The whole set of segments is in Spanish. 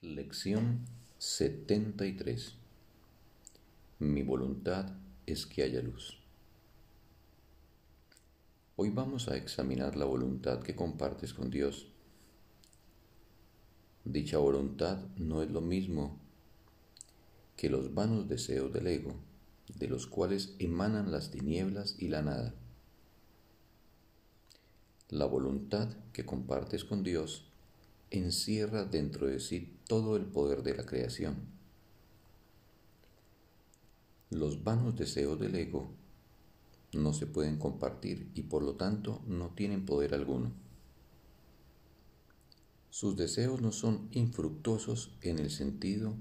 Lección 73 Mi voluntad es que haya luz. Hoy vamos a examinar la voluntad que compartes con Dios. Dicha voluntad no es lo mismo que los vanos deseos del ego, de los cuales emanan las tinieblas y la nada. La voluntad que compartes con Dios encierra dentro de sí todo el poder de la creación. Los vanos deseos del ego no se pueden compartir y por lo tanto no tienen poder alguno. Sus deseos no son infructuosos en el sentido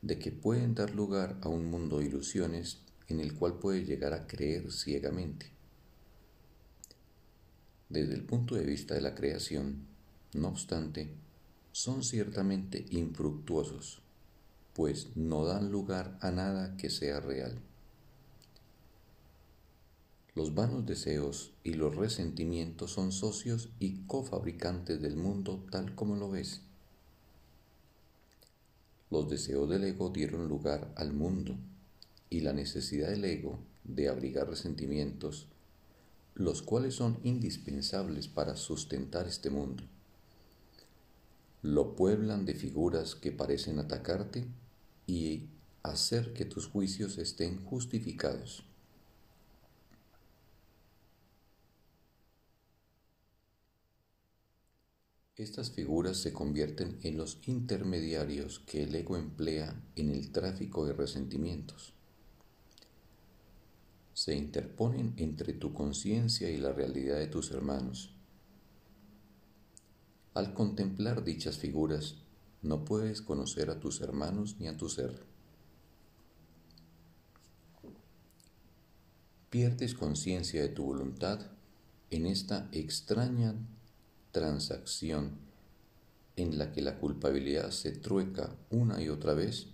de que pueden dar lugar a un mundo de ilusiones en el cual puede llegar a creer ciegamente. Desde el punto de vista de la creación, no obstante, son ciertamente infructuosos, pues no dan lugar a nada que sea real. Los vanos deseos y los resentimientos son socios y cofabricantes del mundo tal como lo ves. Los deseos del ego dieron lugar al mundo y la necesidad del ego de abrigar resentimientos, los cuales son indispensables para sustentar este mundo lo pueblan de figuras que parecen atacarte y hacer que tus juicios estén justificados. Estas figuras se convierten en los intermediarios que el ego emplea en el tráfico de resentimientos. Se interponen entre tu conciencia y la realidad de tus hermanos al contemplar dichas figuras, no puedes conocer a tus hermanos ni a tu ser. Pierdes conciencia de tu voluntad en esta extraña transacción en la que la culpabilidad se trueca una y otra vez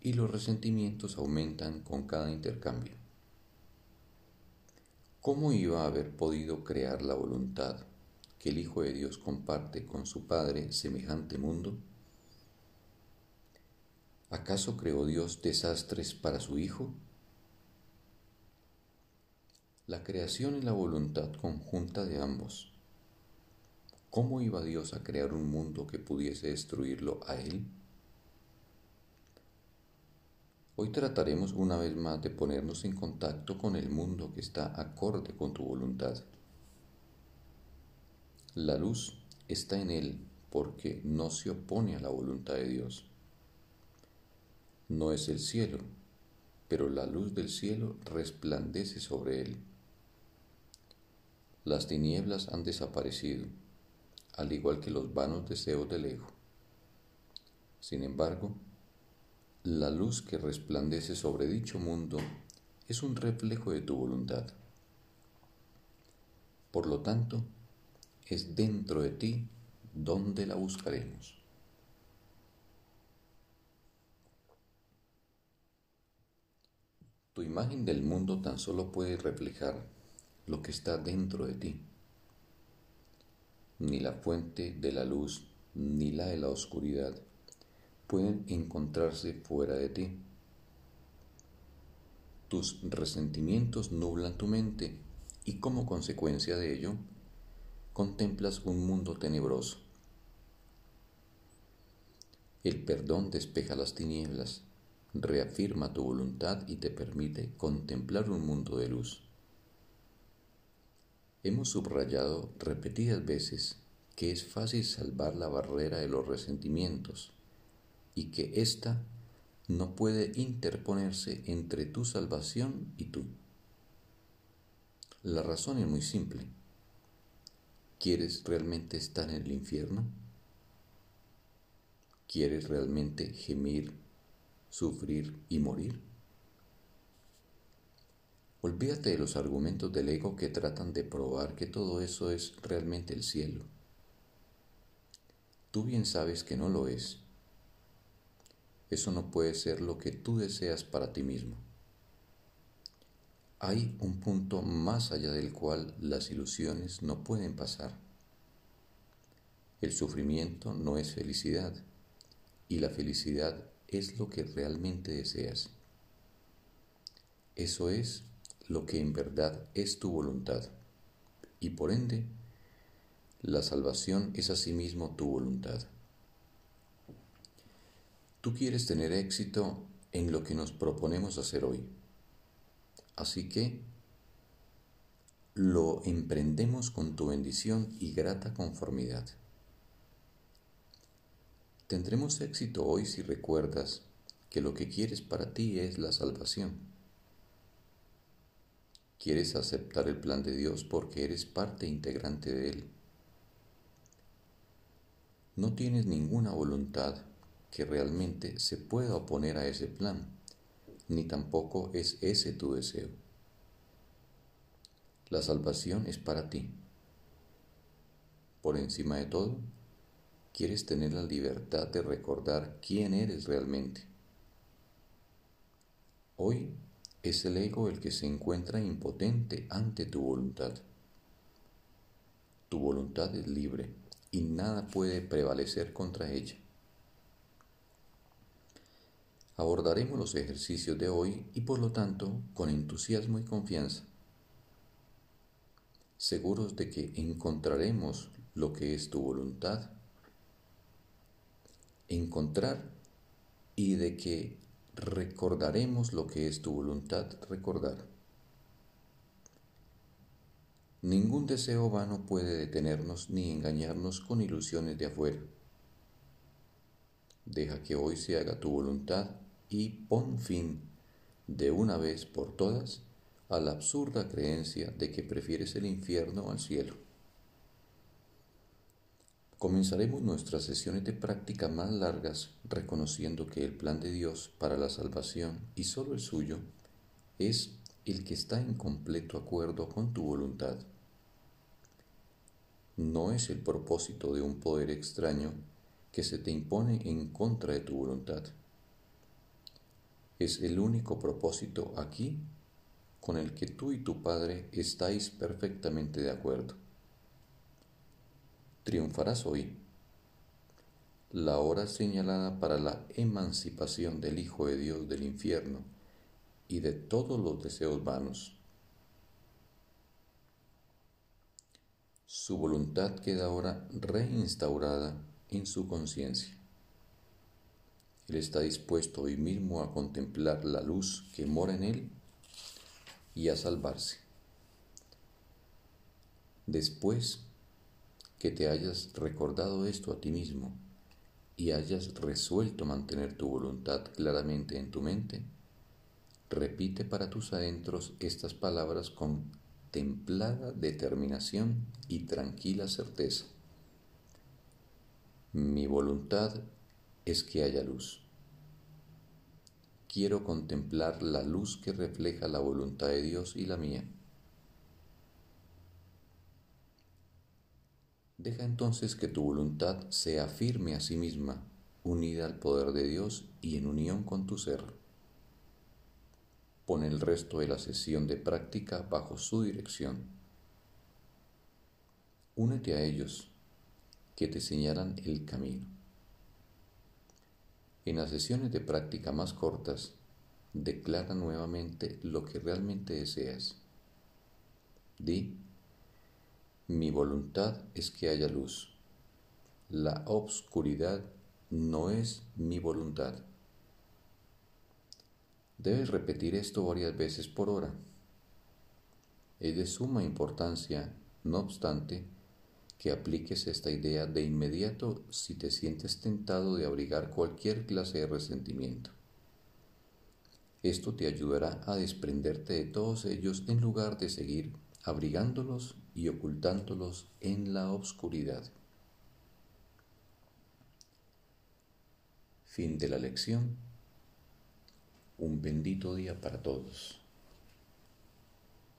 y los resentimientos aumentan con cada intercambio. ¿Cómo iba a haber podido crear la voluntad que el Hijo de Dios comparte con su Padre semejante mundo? ¿Acaso creó Dios desastres para su Hijo? La creación y la voluntad conjunta de ambos. ¿Cómo iba Dios a crear un mundo que pudiese destruirlo a Él? Hoy trataremos una vez más de ponernos en contacto con el mundo que está acorde con tu voluntad. La luz está en él porque no se opone a la voluntad de Dios. No es el cielo, pero la luz del cielo resplandece sobre él. Las tinieblas han desaparecido, al igual que los vanos deseos del ego. Sin embargo, la luz que resplandece sobre dicho mundo es un reflejo de tu voluntad. Por lo tanto, es dentro de ti donde la buscaremos. Tu imagen del mundo tan solo puede reflejar lo que está dentro de ti. Ni la fuente de la luz ni la de la oscuridad pueden encontrarse fuera de ti. Tus resentimientos nublan tu mente y como consecuencia de ello contemplas un mundo tenebroso. El perdón despeja las tinieblas, reafirma tu voluntad y te permite contemplar un mundo de luz. Hemos subrayado repetidas veces que es fácil salvar la barrera de los resentimientos y que ésta no puede interponerse entre tu salvación y tú. La razón es muy simple ¿Quieres realmente estar en el infierno? ¿Quieres realmente gemir, sufrir y morir? Olvídate de los argumentos del ego que tratan de probar que todo eso es realmente el cielo. Tú bien sabes que no lo es. Eso no puede ser lo que tú deseas para ti mismo. Hay un punto más allá del cual las ilusiones no pueden pasar. El sufrimiento no es felicidad, y la felicidad es lo que realmente deseas. Eso es lo que en verdad es tu voluntad. Y por ende, la salvación es asimismo tu voluntad. Tú quieres tener éxito en lo que nos proponemos hacer hoy. Así que lo emprendemos con tu bendición y grata conformidad. Tendremos éxito hoy si recuerdas que lo que quieres para ti es la salvación. Quieres aceptar el plan de Dios porque eres parte integrante de Él. No tienes ninguna voluntad que realmente se pueda oponer a ese plan, ni tampoco es ese tu deseo. La salvación es para ti. Por encima de todo, quieres tener la libertad de recordar quién eres realmente. Hoy es el ego el que se encuentra impotente ante tu voluntad. Tu voluntad es libre y nada puede prevalecer contra ella. Abordaremos los ejercicios de hoy y por lo tanto con entusiasmo y confianza, seguros de que encontraremos lo que es tu voluntad encontrar y de que recordaremos lo que es tu voluntad recordar. Ningún deseo vano puede detenernos ni engañarnos con ilusiones de afuera. Deja que hoy se haga tu voluntad y pon fin de una vez por todas a la absurda creencia de que prefieres el infierno al cielo. Comenzaremos nuestras sesiones de práctica más largas reconociendo que el plan de Dios para la salvación y solo el suyo es el que está en completo acuerdo con tu voluntad. No es el propósito de un poder extraño que se te impone en contra de tu voluntad. Es el único propósito aquí con el que tú y tu Padre estáis perfectamente de acuerdo triunfarás hoy. La hora señalada para la emancipación del Hijo de Dios del infierno y de todos los deseos vanos. Su voluntad queda ahora reinstaurada en su conciencia. Él está dispuesto hoy mismo a contemplar la luz que mora en él y a salvarse. Después que te hayas recordado esto a ti mismo y hayas resuelto mantener tu voluntad claramente en tu mente, repite para tus adentros estas palabras con templada determinación y tranquila certeza. Mi voluntad es que haya luz. Quiero contemplar la luz que refleja la voluntad de Dios y la mía Deja entonces que tu voluntad sea firme a sí misma, unida al poder de Dios y en unión con tu ser. Pon el resto de la sesión de práctica bajo su dirección. Únete a ellos, que te señalan el camino. En las sesiones de práctica más cortas, declara nuevamente lo que realmente deseas. Di mi voluntad es que haya luz. La obscuridad no es mi voluntad. Debes repetir esto varias veces por hora. Es de suma importancia, no obstante, que apliques esta idea de inmediato si te sientes tentado de abrigar cualquier clase de resentimiento. Esto te ayudará a desprenderte de todos ellos en lugar de seguir abrigándolos y ocultándolos en la oscuridad. Fin de la lección. Un bendito día para todos.